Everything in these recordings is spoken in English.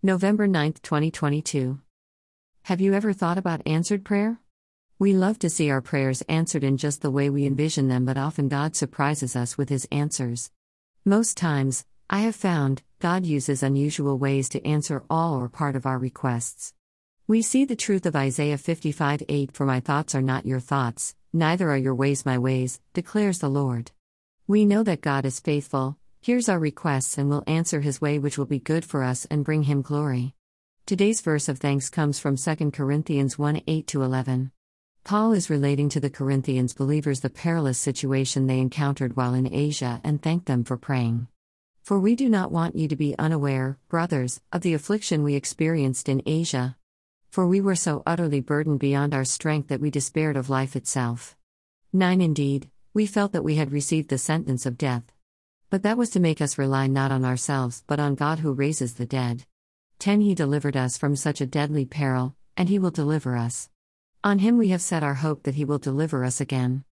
November 9, 2022. Have you ever thought about answered prayer? We love to see our prayers answered in just the way we envision them, but often God surprises us with his answers. Most times, I have found, God uses unusual ways to answer all or part of our requests. We see the truth of Isaiah 55 8 For my thoughts are not your thoughts, neither are your ways my ways, declares the Lord. We know that God is faithful, hears our requests, and we'll answer his way, which will be good for us and bring him glory. Today's verse of thanks comes from 2 Corinthians 1 8 11. Paul is relating to the Corinthians believers the perilous situation they encountered while in Asia and thanked them for praying. For we do not want you to be unaware, brothers, of the affliction we experienced in Asia. For we were so utterly burdened beyond our strength that we despaired of life itself. 9 Indeed, we felt that we had received the sentence of death. But that was to make us rely not on ourselves, but on God who raises the dead. 10 He delivered us from such a deadly peril, and He will deliver us. On Him we have set our hope that He will deliver us again.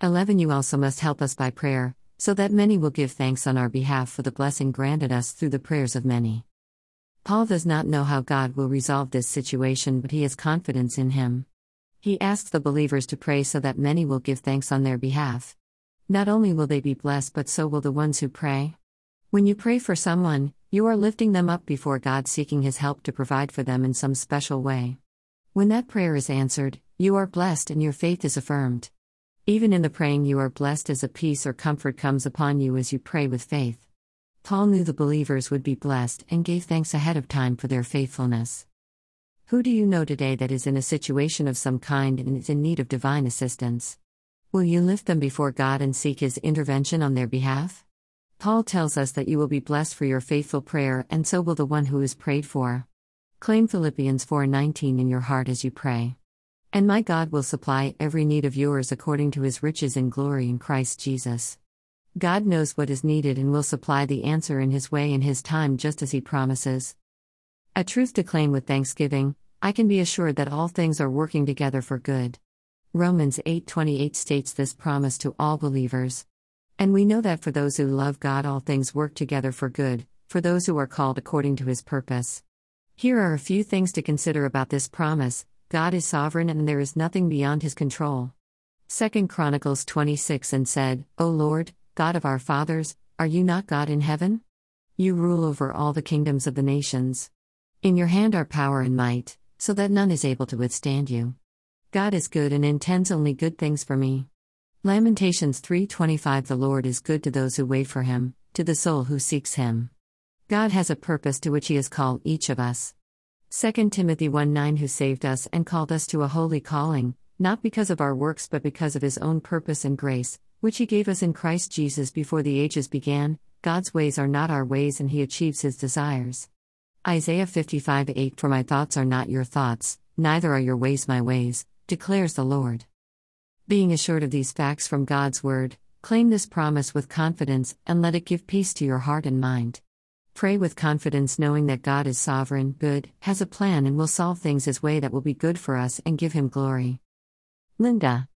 11 You also must help us by prayer, so that many will give thanks on our behalf for the blessing granted us through the prayers of many. Paul does not know how God will resolve this situation, but he has confidence in him. He asks the believers to pray so that many will give thanks on their behalf. Not only will they be blessed, but so will the ones who pray. When you pray for someone, you are lifting them up before God, seeking His help to provide for them in some special way. When that prayer is answered, you are blessed and your faith is affirmed. Even in the praying, you are blessed as a peace or comfort comes upon you as you pray with faith. Paul knew the believers would be blessed and gave thanks ahead of time for their faithfulness. Who do you know today that is in a situation of some kind and is in need of divine assistance? Will you lift them before God and seek His intervention on their behalf? Paul tells us that you will be blessed for your faithful prayer, and so will the one who is prayed for. Claim Philippians 4:19 in your heart as you pray. And my God will supply every need of yours according to his riches in glory in Christ Jesus. God knows what is needed and will supply the answer in His way and His time just as He promises. A truth to claim with thanksgiving, I can be assured that all things are working together for good. Romans 8:28 states this promise to all believers. And we know that for those who love God all things work together for good, for those who are called according to his purpose. Here are a few things to consider about this promise. God is sovereign and there is nothing beyond his control. 2 Chronicles 26 and said, O Lord, God of our fathers, are you not God in heaven? You rule over all the kingdoms of the nations. In your hand are power and might, so that none is able to withstand you. God is good and intends only good things for me. Lamentations 3:25 The Lord is good to those who wait for him, to the soul who seeks him. God has a purpose to which he has called each of us. 2 Timothy 1:9 Who saved us and called us to a holy calling, not because of our works but because of his own purpose and grace, which he gave us in Christ Jesus before the ages began. God's ways are not our ways, and he achieves his desires. Isaiah 55 8 For my thoughts are not your thoughts, neither are your ways my ways, declares the Lord. Being assured of these facts from God's word, claim this promise with confidence and let it give peace to your heart and mind. Pray with confidence knowing that God is sovereign, good, has a plan, and will solve things his way that will be good for us and give him glory. Linda